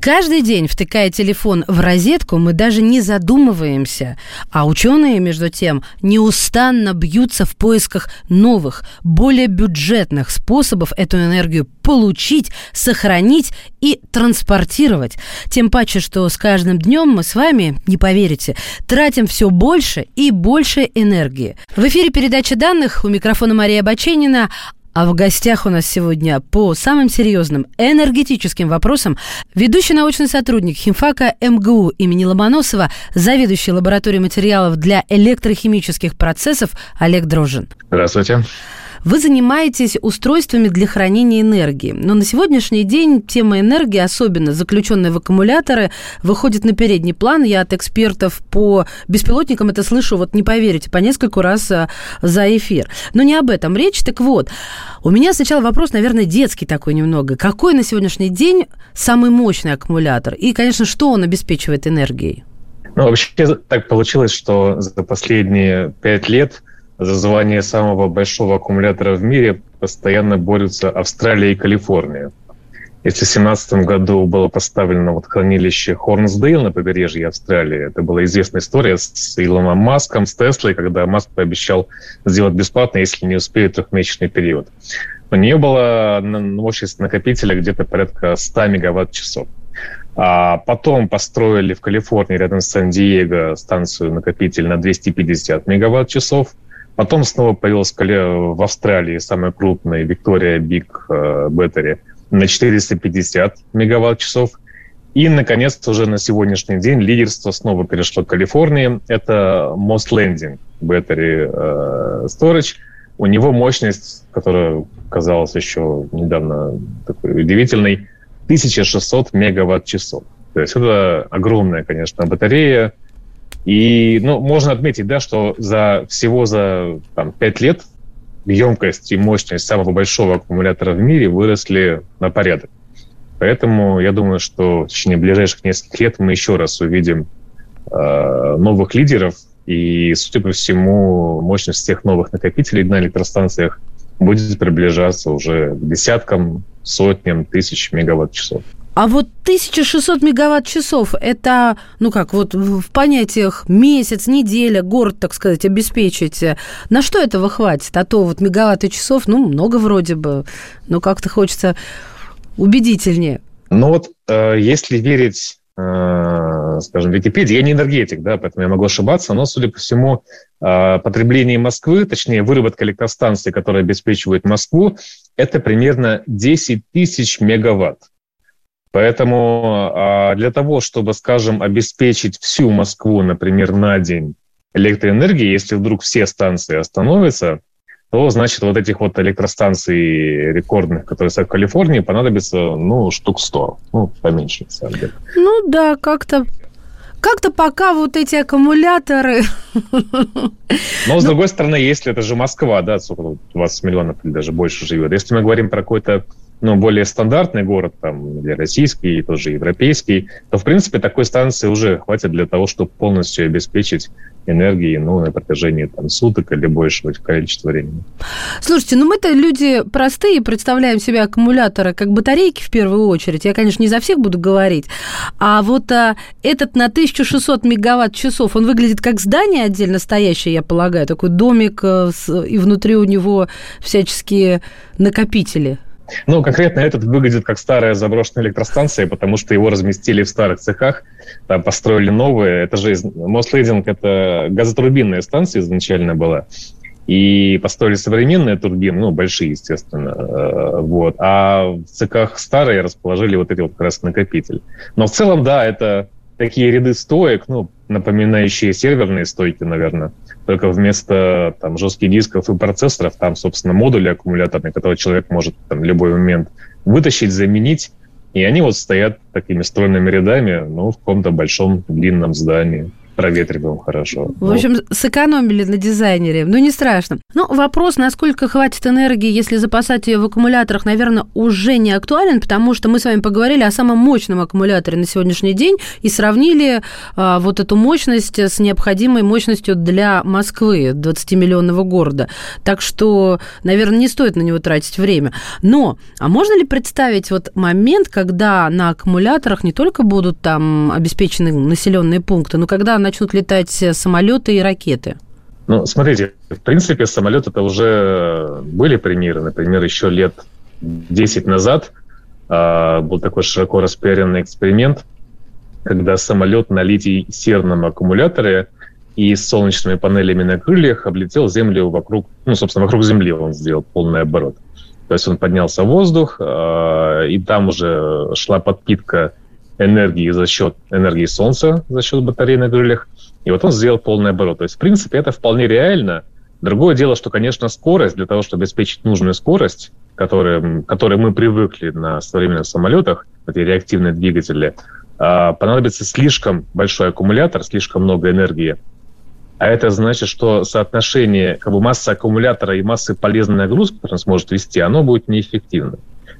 Каждый день, втыкая телефон в розетку, мы даже не задумываемся. А ученые, между тем, неустанно бьются в поисках новых, более бюджетных способов эту энергию получить, сохранить и транспортировать. Тем паче, что с каждым днем мы с вами, не поверите, тратим все больше и больше энергии. В эфире передача данных у микрофона Мария Баченина, а в гостях у нас сегодня по самым серьезным энергетическим вопросам ведущий научный сотрудник химфака МГУ имени Ломоносова, заведующий лабораторией материалов для электрохимических процессов Олег Дрожин. Здравствуйте. Вы занимаетесь устройствами для хранения энергии. Но на сегодняшний день тема энергии, особенно заключенная в аккумуляторы, выходит на передний план. Я от экспертов по беспилотникам это слышу, вот не поверите, по нескольку раз а, за эфир. Но не об этом речь. Так вот, у меня сначала вопрос, наверное, детский такой немного. Какой на сегодняшний день самый мощный аккумулятор? И, конечно, что он обеспечивает энергией? Ну, вообще так получилось, что за последние пять лет за звание самого большого аккумулятора в мире постоянно борются Австралия и Калифорния. Если в 2017 году было поставлено вот хранилище Хорнсдейл на побережье Австралии, это была известная история с Илоном Маском, с Теслой, когда Маск пообещал сделать бесплатно, если не успеет трехмесячный период. У нее была мощность накопителя где-то порядка 100 мегаватт-часов. А потом построили в Калифорнии рядом с Сан-Диего станцию накопитель на 250 мегаватт-часов – Потом снова появилась в Австралии самая крупная Виктория Биг Battery на 450 мегаватт-часов. И, наконец, уже на сегодняшний день лидерство снова перешло к Калифорнии. Это Most Landing Battery э, Storage. У него мощность, которая казалась еще недавно такой удивительной, 1600 мегаватт-часов. То есть это огромная, конечно, батарея, и, ну, можно отметить, да, что за всего за там, 5 лет емкость и мощность самого большого аккумулятора в мире выросли на порядок. Поэтому я думаю, что в течение ближайших нескольких лет мы еще раз увидим э, новых лидеров, и, судя по всему, мощность всех новых накопителей на электростанциях будет приближаться уже к десяткам, сотням тысяч мегаватт-часов. А вот 1600 мегаватт-часов – это, ну как, вот в понятиях месяц, неделя, город, так сказать, обеспечить. На что этого хватит? А то вот мегаватт часов, ну, много вроде бы, но как-то хочется убедительнее. Ну вот, э, если верить, э, скажем, Википедии, я не энергетик, да, поэтому я могу ошибаться, но, судя по всему, э, потребление Москвы, точнее, выработка электростанций, которая обеспечивает Москву, это примерно 10 тысяч мегаватт. Поэтому а, для того, чтобы, скажем, обеспечить всю Москву, например, на день электроэнергией, если вдруг все станции остановятся, то, значит, вот этих вот электростанций рекордных, которые в Калифорнии, понадобится, ну, штук 100. Ну, поменьше, на самом деле. Ну, да, как-то как-то пока вот эти аккумуляторы... Но, с ну... другой стороны, если это же Москва, да, сколько 20 миллионов или даже больше живет. Если мы говорим про какой-то ну, более стандартный город, там, или российский, тоже европейский, то, в принципе, такой станции уже хватит для того, чтобы полностью обеспечить энергией, ну, на протяжении там, суток или большего количества времени. Слушайте, ну мы-то люди простые, представляем себе аккумуляторы как батарейки в первую очередь. Я, конечно, не за всех буду говорить. А вот а, этот на 1600 мегаватт-часов, он выглядит как здание отдельно стоящее, я полагаю, такой домик, э, и внутри у него всяческие накопители. Ну, конкретно этот выглядит как старая заброшенная электростанция, потому что его разместили в старых цехах, там построили новые. Это же Мослейдинг – это газотурбинная станция изначально была. И построили современные турбины, ну, большие, естественно, э, вот. А в цехах старые расположили вот эти вот как раз накопители. Но в целом, да, это такие ряды стоек, ну, напоминающие серверные стойки, наверное, только вместо там, жестких дисков и процессоров там, собственно, модули аккумуляторные, которые человек может там, в любой момент вытащить, заменить, и они вот стоят такими стройными рядами, ну, в каком-то большом длинном здании. Проветриваем хорошо. В общем, вот. сэкономили на дизайнере. Ну, не страшно. Ну, вопрос, насколько хватит энергии, если запасать ее в аккумуляторах, наверное, уже не актуален, потому что мы с вами поговорили о самом мощном аккумуляторе на сегодняшний день и сравнили а, вот эту мощность с необходимой мощностью для Москвы, 20-миллионного города. Так что, наверное, не стоит на него тратить время. Но, а можно ли представить вот момент, когда на аккумуляторах не только будут там обеспечены населенные пункты, но когда начнут летать самолеты и ракеты? Ну, смотрите, в принципе, самолеты это уже были примеры. Например, еще лет 10 назад э, был такой широко распиаренный эксперимент, когда самолет на литий-серном аккумуляторе и с солнечными панелями на крыльях облетел Землю вокруг, ну, собственно, вокруг Земли он сделал полный оборот. То есть он поднялся в воздух, э, и там уже шла подпитка энергии за счет энергии Солнца, за счет батареи на крыльях. И вот он сделал полный оборот. То есть, в принципе, это вполне реально. Другое дело, что, конечно, скорость, для того, чтобы обеспечить нужную скорость, которой, которой мы привыкли на современных самолетах, эти реактивные двигатели, э, понадобится слишком большой аккумулятор, слишком много энергии, а это значит, что соотношение как бы, массы аккумулятора и массы полезной нагрузки, которую он сможет вести, оно будет неэффективным.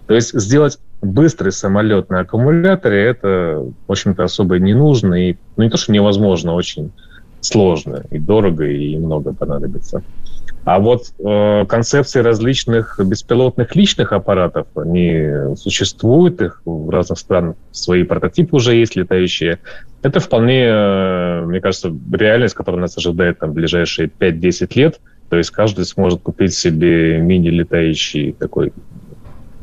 То есть сделать быстрый самолет на аккумуляторе, это, в общем-то, особо не нужно. И, ну, не то, что невозможно, очень сложно и дорого, и много понадобится. А вот э, концепции различных беспилотных личных аппаратов, они существуют, их в разных странах свои прототипы уже есть летающие. Это вполне, э, мне кажется, реальность, которая нас ожидает там, в ближайшие 5-10 лет. То есть каждый сможет купить себе мини-летающий такой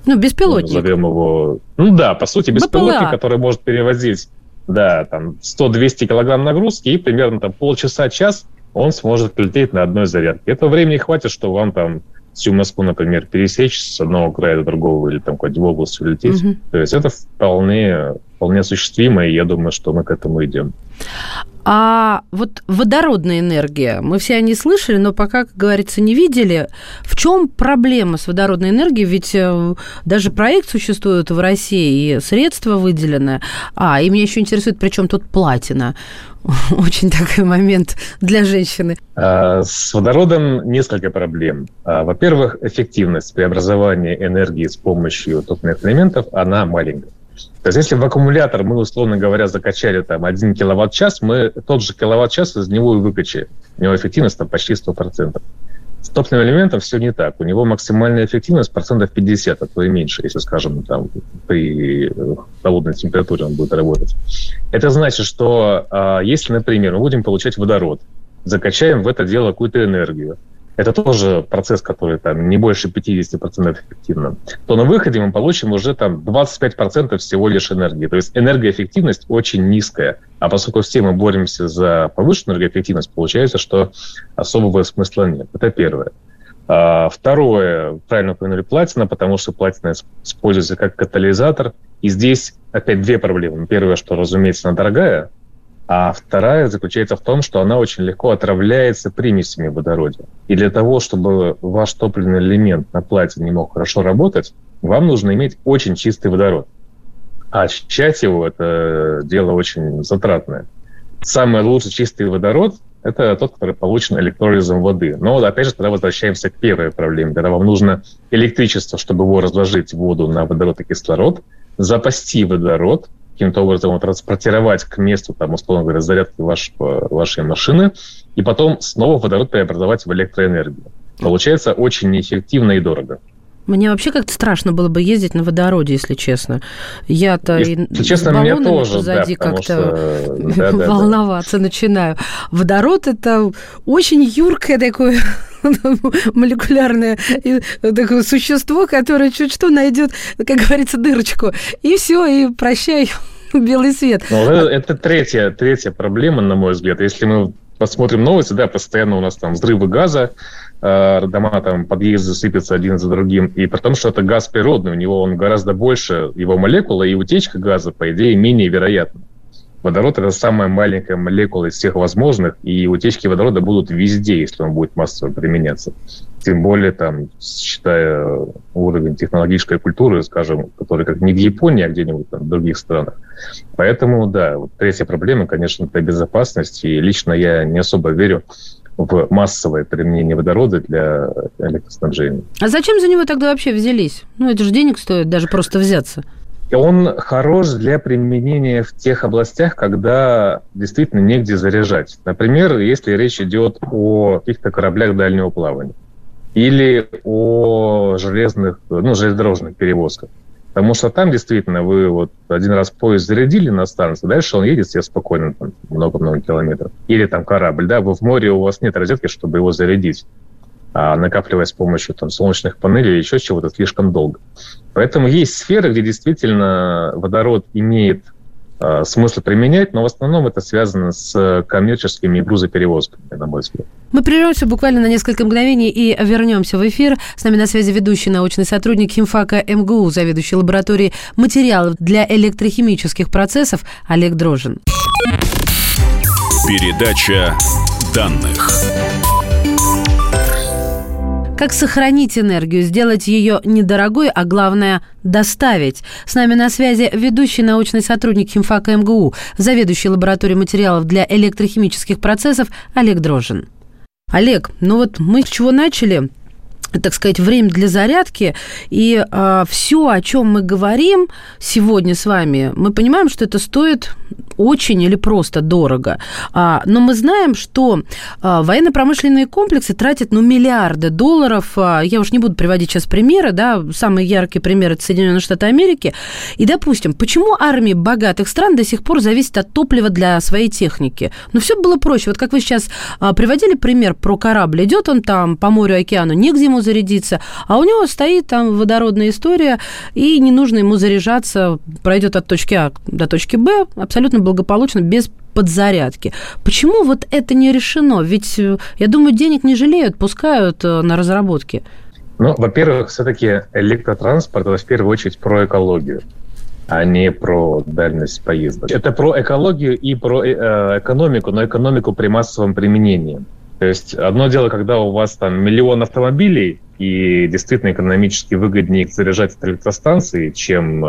ну, беспилотник. Назовем его... Ну да, по сути, беспилотник, БПЛА. который может перевозить да, там 100-200 килограмм нагрузки, и примерно там полчаса-час он сможет лететь на одной зарядке. Этого времени хватит, что вам там всю Москву, например, пересечь с одного края до другого или там куда-нибудь в область улететь. Угу. То есть это вполне, вполне осуществимо, и я думаю, что мы к этому идем. А вот водородная энергия, мы все о ней слышали, но пока, как говорится, не видели. В чем проблема с водородной энергией? Ведь э, даже проект существует в России, и средства выделены. А, и меня еще интересует, при чем тут платина? Очень такой момент для женщины. А, с водородом несколько проблем. А, во-первых, эффективность преобразования энергии с помощью топливных элементов, она маленькая. То есть если в аккумулятор мы, условно говоря, закачали там 1 киловатт-час, мы тот же киловатт-час из него и выкачали. У него эффективность там почти 100%. С топливным элементом все не так. У него максимальная эффективность процентов 50, а то и меньше, если, скажем, там, при холодной температуре он будет работать. Это значит, что а, если, например, мы будем получать водород, закачаем в это дело какую-то энергию, это тоже процесс, который там не больше 50% эффективно, то на выходе мы получим уже там 25% всего лишь энергии. То есть энергоэффективность очень низкая. А поскольку все мы боремся за повышенную энергоэффективность, получается, что особого смысла нет. Это первое. А, второе, правильно упомянули платина, потому что платина используется как катализатор. И здесь опять две проблемы. Первое, что, разумеется, она дорогая, а вторая заключается в том, что она очень легко отравляется примесями водородия. И для того, чтобы ваш топливный элемент на плате не мог хорошо работать, вам нужно иметь очень чистый водород. А очищать его – это дело очень затратное. Самый лучший чистый водород – это тот, который получен электролизом воды. Но, опять же, тогда возвращаемся к первой проблеме. Когда вам нужно электричество, чтобы его разложить воду на водород и кислород, запасти водород – каким-то образом его транспортировать к месту, там, условно говоря, зарядки вашего, вашей машины, и потом снова водород преобразовать в электроэнергию. Получается очень неэффективно и дорого. Мне вообще как-то страшно было бы ездить на водороде, если честно. Я-то если и честно, баллонами тоже, позади да, как-то да, да, волноваться да. начинаю. Водород – это очень юркое такое молекулярное такое существо, которое чуть что найдет, как говорится, дырочку. И все, и прощай белый свет. Ну, это, это третья, третья проблема, на мой взгляд. Если мы посмотрим новости, да, постоянно у нас там взрывы газа, э, дома там, подъезды сыпятся один за другим, и при том, что это газ природный, у него он гораздо больше, его молекулы, и утечка газа, по идее, менее вероятна. Водород – это самая маленькая молекула из всех возможных, и утечки водорода будут везде, если он будет массово применяться. Тем более, там, считая уровень технологической культуры, скажем, который как не в Японии, а где-нибудь там в других странах. Поэтому, да, вот третья проблема, конечно, это безопасность. И лично я не особо верю в массовое применение водорода для электроснабжения. А зачем за него тогда вообще взялись? Ну, это же денег стоит даже просто взяться. Он хорош для применения в тех областях, когда действительно негде заряжать. Например, если речь идет о каких-то кораблях дальнего плавания или о железных, ну, железнодорожных перевозках. Потому что там действительно вы вот один раз поезд зарядили на станции, дальше он едет себе спокойно, много-много километров. Или там корабль, да, вы в море, у вас нет розетки, чтобы его зарядить, накапливая с помощью там, солнечных панелей или еще чего-то слишком долго. Поэтому есть сферы, где действительно водород имеет э, смысл применять, но в основном это связано с коммерческими грузоперевозками, на мой взгляд. Мы прервемся буквально на несколько мгновений и вернемся в эфир. С нами на связи ведущий научный сотрудник химфака МГУ, заведующий лабораторией материалов для электрохимических процессов Олег Дрожин. Передача данных. Как сохранить энергию, сделать ее недорогой, а главное – доставить? С нами на связи ведущий научный сотрудник химфака МГУ, заведующий лабораторией материалов для электрохимических процессов Олег Дрожин. Олег, ну вот мы с чего начали? Так сказать, время для зарядки. И э, а, все, о чем мы говорим сегодня с вами, мы понимаем, что это стоит очень или просто дорого. А, но мы знаем, что а, военно-промышленные комплексы тратят ну, миллиарды долларов. А, я уж не буду приводить сейчас примеры, да, самый яркий пример это Соединенные Штаты Америки. И, допустим, почему армии богатых стран до сих пор зависит от топлива для своей техники? Ну, все было проще. Вот как вы сейчас а, приводили пример про корабль. Идет он там по морю, океану, негде ему зарядиться, а у него стоит там водородная история, и не нужно ему заряжаться, пройдет от точки А до точки Б абсолютно благополучно, без подзарядки. Почему вот это не решено? Ведь, э, я думаю, денег не жалеют, пускают э, на разработки. Ну, во-первых, все-таки электротранспорт это в первую очередь про экологию а не про дальность поездок. Это про экологию и про э, экономику, но экономику при массовом применении. То есть одно дело, когда у вас там миллион автомобилей, и действительно экономически выгоднее их заряжать от электростанции, чем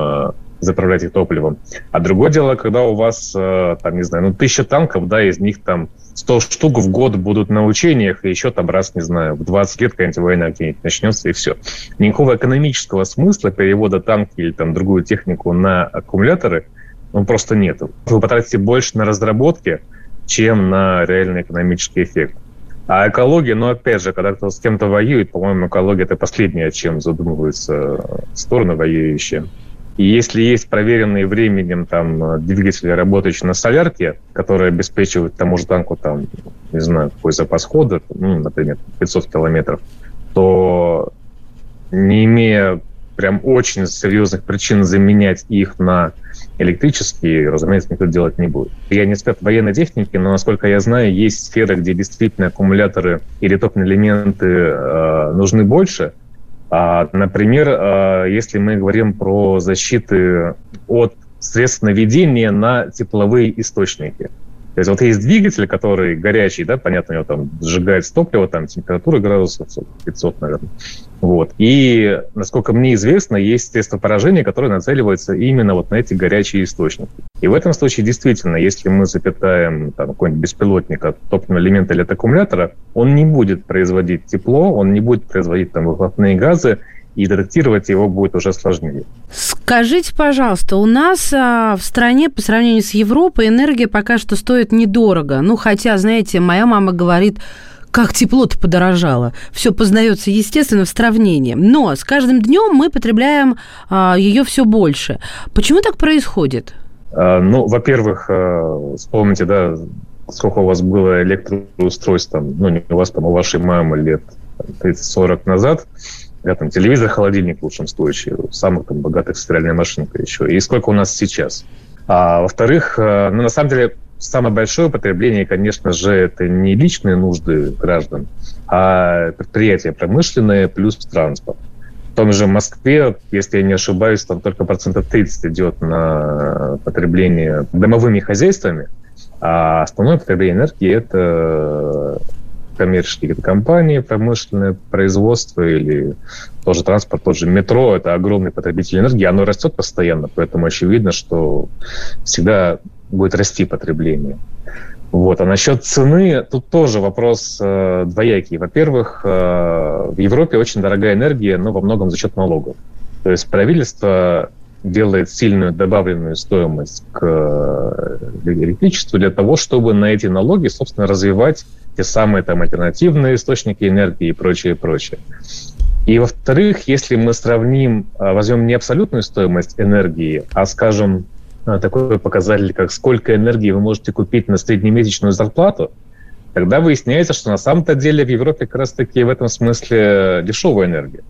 заправлять их топливом. А другое дело, когда у вас, э, там, не знаю, ну, тысяча танков, да, из них там 100 штук в год будут на учениях, и еще там раз, не знаю, в 20 лет какая-нибудь война где-нибудь начнется, и все. Никакого экономического смысла перевода танка или там другую технику на аккумуляторы ну, просто нет. Вы потратите больше на разработки, чем на реальный экономический эффект. А экология, ну, опять же, когда кто с кем-то воюет, по-моему, экология – это последнее, чем задумываются стороны воюющие. И если есть проверенные временем там двигатели, работающие на солярке, которые обеспечивают тому же танку там, не знаю, какой запас хода, ну, например, 500 километров, то не имея прям очень серьезных причин заменять их на электрические, разумеется, никто делать не будет. Я не эксперт военной техники, но, насколько я знаю, есть сферы, где действительно аккумуляторы или топливные элементы э, нужны больше – а, например, а, если мы говорим про защиты от средств наведения на тепловые источники. То есть вот есть двигатель, который горячий, да, понятно, у него там сжигается топливо, там температура градусов 500, наверное. Вот. И, насколько мне известно, есть средства поражения, которые нацеливаются именно вот на эти горячие источники. И в этом случае действительно, если мы запитаем там, какой-нибудь беспилотник от топливного элемента или от аккумулятора, он не будет производить тепло, он не будет производить там выхлопные газы, и детектировать его будет уже сложнее. Скажите, пожалуйста, у нас а, в стране по сравнению с Европой энергия пока что стоит недорого. Ну, хотя, знаете, моя мама говорит, как тепло-то подорожало. Все познается, естественно, в сравнении. Но с каждым днем мы потребляем а, ее все больше. Почему так происходит? А, ну, во-первых, а, вспомните, да, сколько у вас было электроустройств, там, ну, не у вас, там, у вашей мамы лет 30-40 назад, да, там, телевизор, холодильник в лучшем случае, у самых там, богатых стиральная машинка еще. И сколько у нас сейчас. А, во-вторых, э, ну, на самом деле, самое большое потребление, конечно же, это не личные нужды граждан, а предприятия промышленные плюс транспорт. том же Москве, если я не ошибаюсь, там только процентов 30 идет на потребление домовыми хозяйствами, а основное потребление энергии – это коммерческие компании, промышленное производство или тоже транспорт, тот же метро, это огромный потребитель энергии, оно растет постоянно, поэтому очевидно, что всегда будет расти потребление. Вот. А насчет цены, тут тоже вопрос э, двоякий. Во-первых, э, в Европе очень дорогая энергия, но во многом за счет налогов. То есть правительство делает сильную добавленную стоимость к э, электричеству для того, чтобы на эти налоги, собственно, развивать те самые там альтернативные источники энергии и прочее, прочее. И во-вторых, если мы сравним, э, возьмем не абсолютную стоимость энергии, а, скажем, э, такой показатель, как сколько энергии вы можете купить на среднемесячную зарплату, тогда выясняется, что на самом-то деле в Европе как раз-таки в этом смысле дешевая энергия.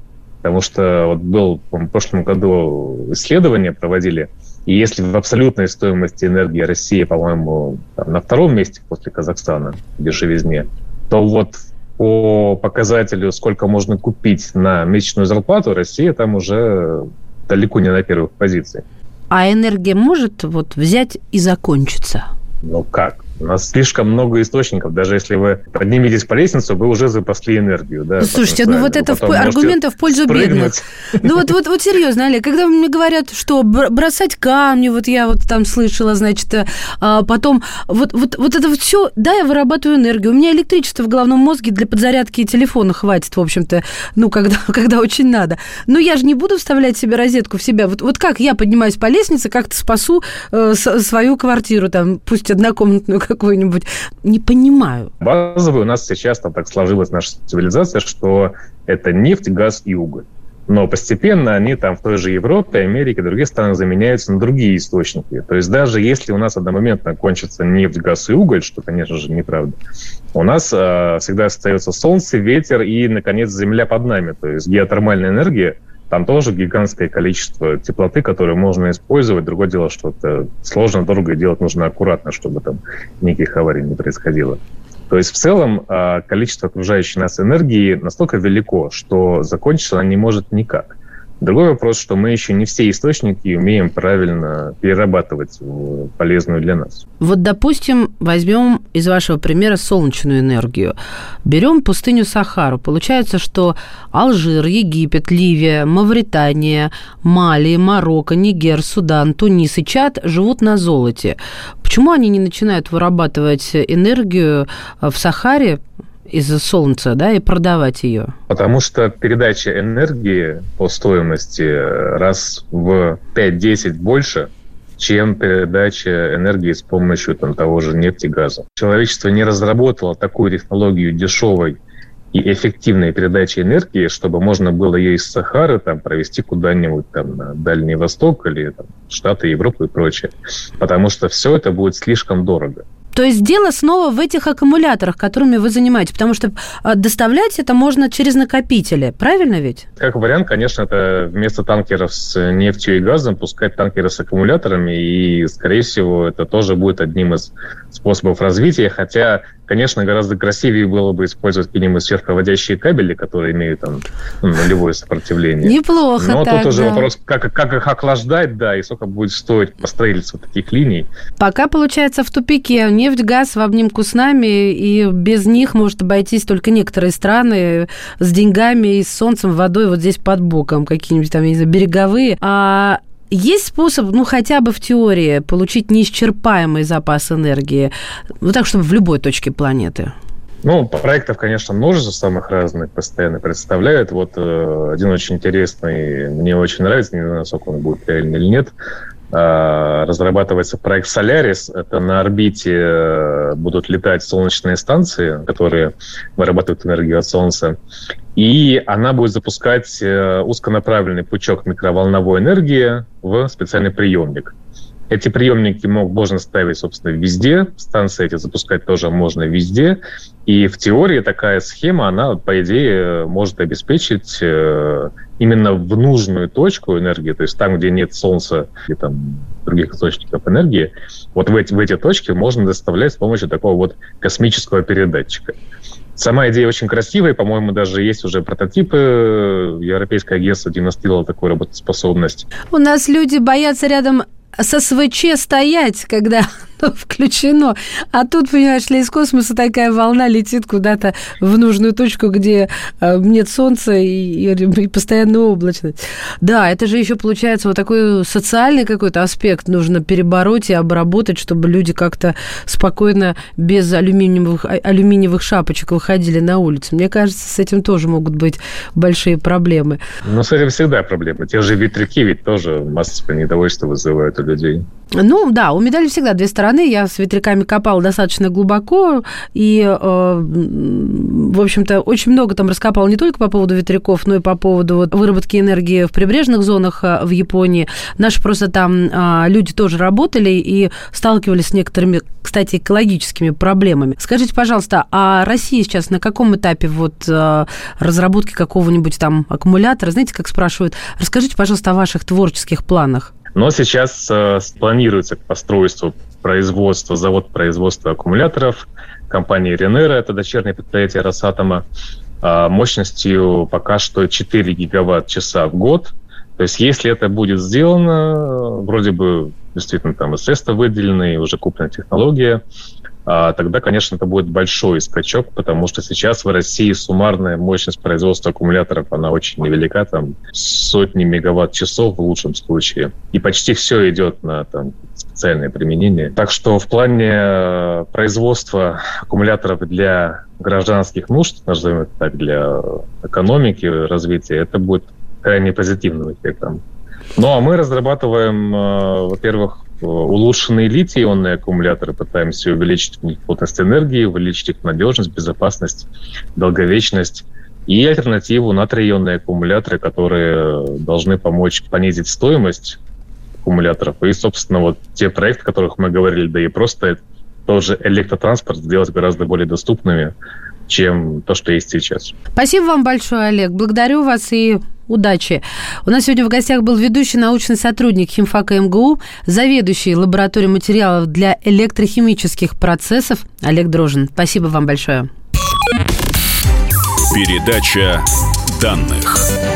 Потому что вот был в прошлом году исследование проводили, и если в абсолютной стоимости энергии России, по-моему, на втором месте после Казахстана в дешевизне, то вот по показателю, сколько можно купить на месячную зарплату, Россия там уже далеко не на первых позициях. А энергия может вот взять и закончиться? Ну как? У нас слишком много источников. Даже если вы подниметесь по лестнице, вы уже запасли энергию. Да, ну, слушайте, ну вот это в, аргументы в пользу спрыгнуть. бедных. Ну вот, вот, вот серьезно, Олег, когда мне говорят, что бросать камни, вот я вот там слышала, значит, а потом вот, вот, вот это вот все, да, я вырабатываю энергию. У меня электричество в головном мозге для подзарядки телефона хватит, в общем-то, ну, когда, когда очень надо. Но я же не буду вставлять себе розетку в себя. Вот, вот как я поднимаюсь по лестнице, как-то спасу э, свою квартиру, там, пусть однокомнатную, какой-нибудь. Не понимаю. Базовый у нас сейчас там так сложилась наша цивилизация, что это нефть, газ и уголь. Но постепенно они там в той же Европе, Америке, других странах заменяются на другие источники. То есть даже если у нас одномоментно кончится нефть, газ и уголь, что, конечно же, неправда, у нас э, всегда остается солнце, ветер и, наконец, земля под нами. То есть геотермальная энергия – там тоже гигантское количество теплоты, которое можно использовать. Другое дело, что это сложно, дорого делать нужно аккуратно, чтобы там никаких аварий не происходило. То есть в целом а, количество окружающей нас энергии настолько велико, что закончиться она не может никак. Другой вопрос, что мы еще не все источники умеем правильно перерабатывать полезную для нас. Вот, допустим, возьмем из вашего примера солнечную энергию. Берем пустыню Сахару. Получается, что Алжир, Египет, Ливия, Мавритания, Мали, Марокко, Нигер, Судан, Тунис и Чад живут на золоте. Почему они не начинают вырабатывать энергию в Сахаре, из-за солнца, да, и продавать ее? Потому что передача энергии по стоимости раз в 5-10 больше, чем передача энергии с помощью там, того же нефти и газа. Человечество не разработало такую технологию дешевой и эффективной передачи энергии, чтобы можно было ее из Сахары там, провести куда-нибудь там, на Дальний Восток или там, Штаты, Европу и прочее. Потому что все это будет слишком дорого. То есть дело снова в этих аккумуляторах, которыми вы занимаетесь, потому что а, доставлять это можно через накопители, правильно ведь? Как вариант, конечно, это вместо танкеров с нефтью и газом пускать танкеры с аккумуляторами, и, скорее всего, это тоже будет одним из способов развития, хотя Конечно, гораздо красивее было бы использовать какие-нибудь сверхпроводящие кабели, которые имеют там ну, нулевое сопротивление. Неплохо Но так, тут уже да. вопрос, как, как их охлаждать, да, и сколько будет стоить построительство таких линий. Пока, получается, в тупике нефть, газ в обнимку с нами, и без них может обойтись только некоторые страны с деньгами и с солнцем, водой вот здесь под боком, какие-нибудь там, я не знаю, береговые. А есть способ, ну, хотя бы в теории, получить неисчерпаемый запас энергии, ну, так, чтобы в любой точке планеты? Ну, проектов, конечно, множество самых разных постоянно представляют. Вот э, один очень интересный, мне очень нравится, не знаю, насколько он будет реальный или нет, разрабатывается проект Solaris. Это на орбите э, будут летать солнечные станции, которые вырабатывают энергию от Солнца. И она будет запускать э, узконаправленный пучок микроволновой энергии в специальный приемник. Эти приемники можно ставить, собственно, везде. Станции эти запускать тоже можно везде. И в теории такая схема, она, по идее, может обеспечить э, именно в нужную точку энергии, то есть там, где нет солнца и там других источников энергии, вот в эти, в эти точки можно доставлять с помощью такого вот космического передатчика. Сама идея очень красивая, по-моему, даже есть уже прототипы. Европейское агентство демонстрировало такую работоспособность. У нас люди боятся рядом с СВЧ стоять, когда включено. А тут, понимаешь ли, из космоса такая волна летит куда-то в нужную точку, где э, нет солнца и, и, постоянно облачность. Да, это же еще получается вот такой социальный какой-то аспект нужно перебороть и обработать, чтобы люди как-то спокойно без алюминиевых, а, алюминиевых шапочек выходили на улицу. Мне кажется, с этим тоже могут быть большие проблемы. Ну, с этим всегда проблемы. Те же ветряки ведь тоже массовое недовольство вызывают у людей. Ну, да, у медали всегда две стороны. Я с ветряками копал достаточно глубоко, и, э, в общем-то, очень много там раскопал не только по поводу ветряков, но и по поводу выработки энергии в прибрежных зонах э, в Японии. Наши просто там э, люди тоже работали и сталкивались с некоторыми, кстати, экологическими проблемами. Скажите, пожалуйста, а Россия сейчас на каком этапе вот э, разработки какого-нибудь там аккумулятора? Знаете, как спрашивают, расскажите, пожалуйста, о ваших творческих планах. Но сейчас э, планируется к постройству производства, завод производства аккумуляторов компании Ренера, это дочернее предприятие Росатома, э, мощностью пока что 4 гигаватт-часа в год. То есть если это будет сделано, вроде бы действительно там и средства выделены, и уже куплена технология, а, тогда, конечно, это будет большой скачок, потому что сейчас в России суммарная мощность производства аккумуляторов, она очень невелика, там сотни мегаватт-часов в лучшем случае. И почти все идет на там, специальное применение. Так что в плане э, производства аккумуляторов для гражданских нужд, назовем это так, для экономики, развития, это будет крайне позитивным эффектом. Ну, а мы разрабатываем, э, во-первых, улучшенные литий-ионные аккумуляторы, пытаемся увеличить плотность энергии, увеличить их надежность, безопасность, долговечность. И альтернативу натрий-ионные аккумуляторы, которые должны помочь понизить стоимость аккумуляторов. И, собственно, вот те проекты, о которых мы говорили, да и просто тоже электротранспорт сделать гораздо более доступными, чем то, что есть сейчас. Спасибо вам большое, Олег. Благодарю вас и удачи. У нас сегодня в гостях был ведущий научный сотрудник химфака МГУ, заведующий лабораторией материалов для электрохимических процессов Олег Дрожин. Спасибо вам большое. Передача данных.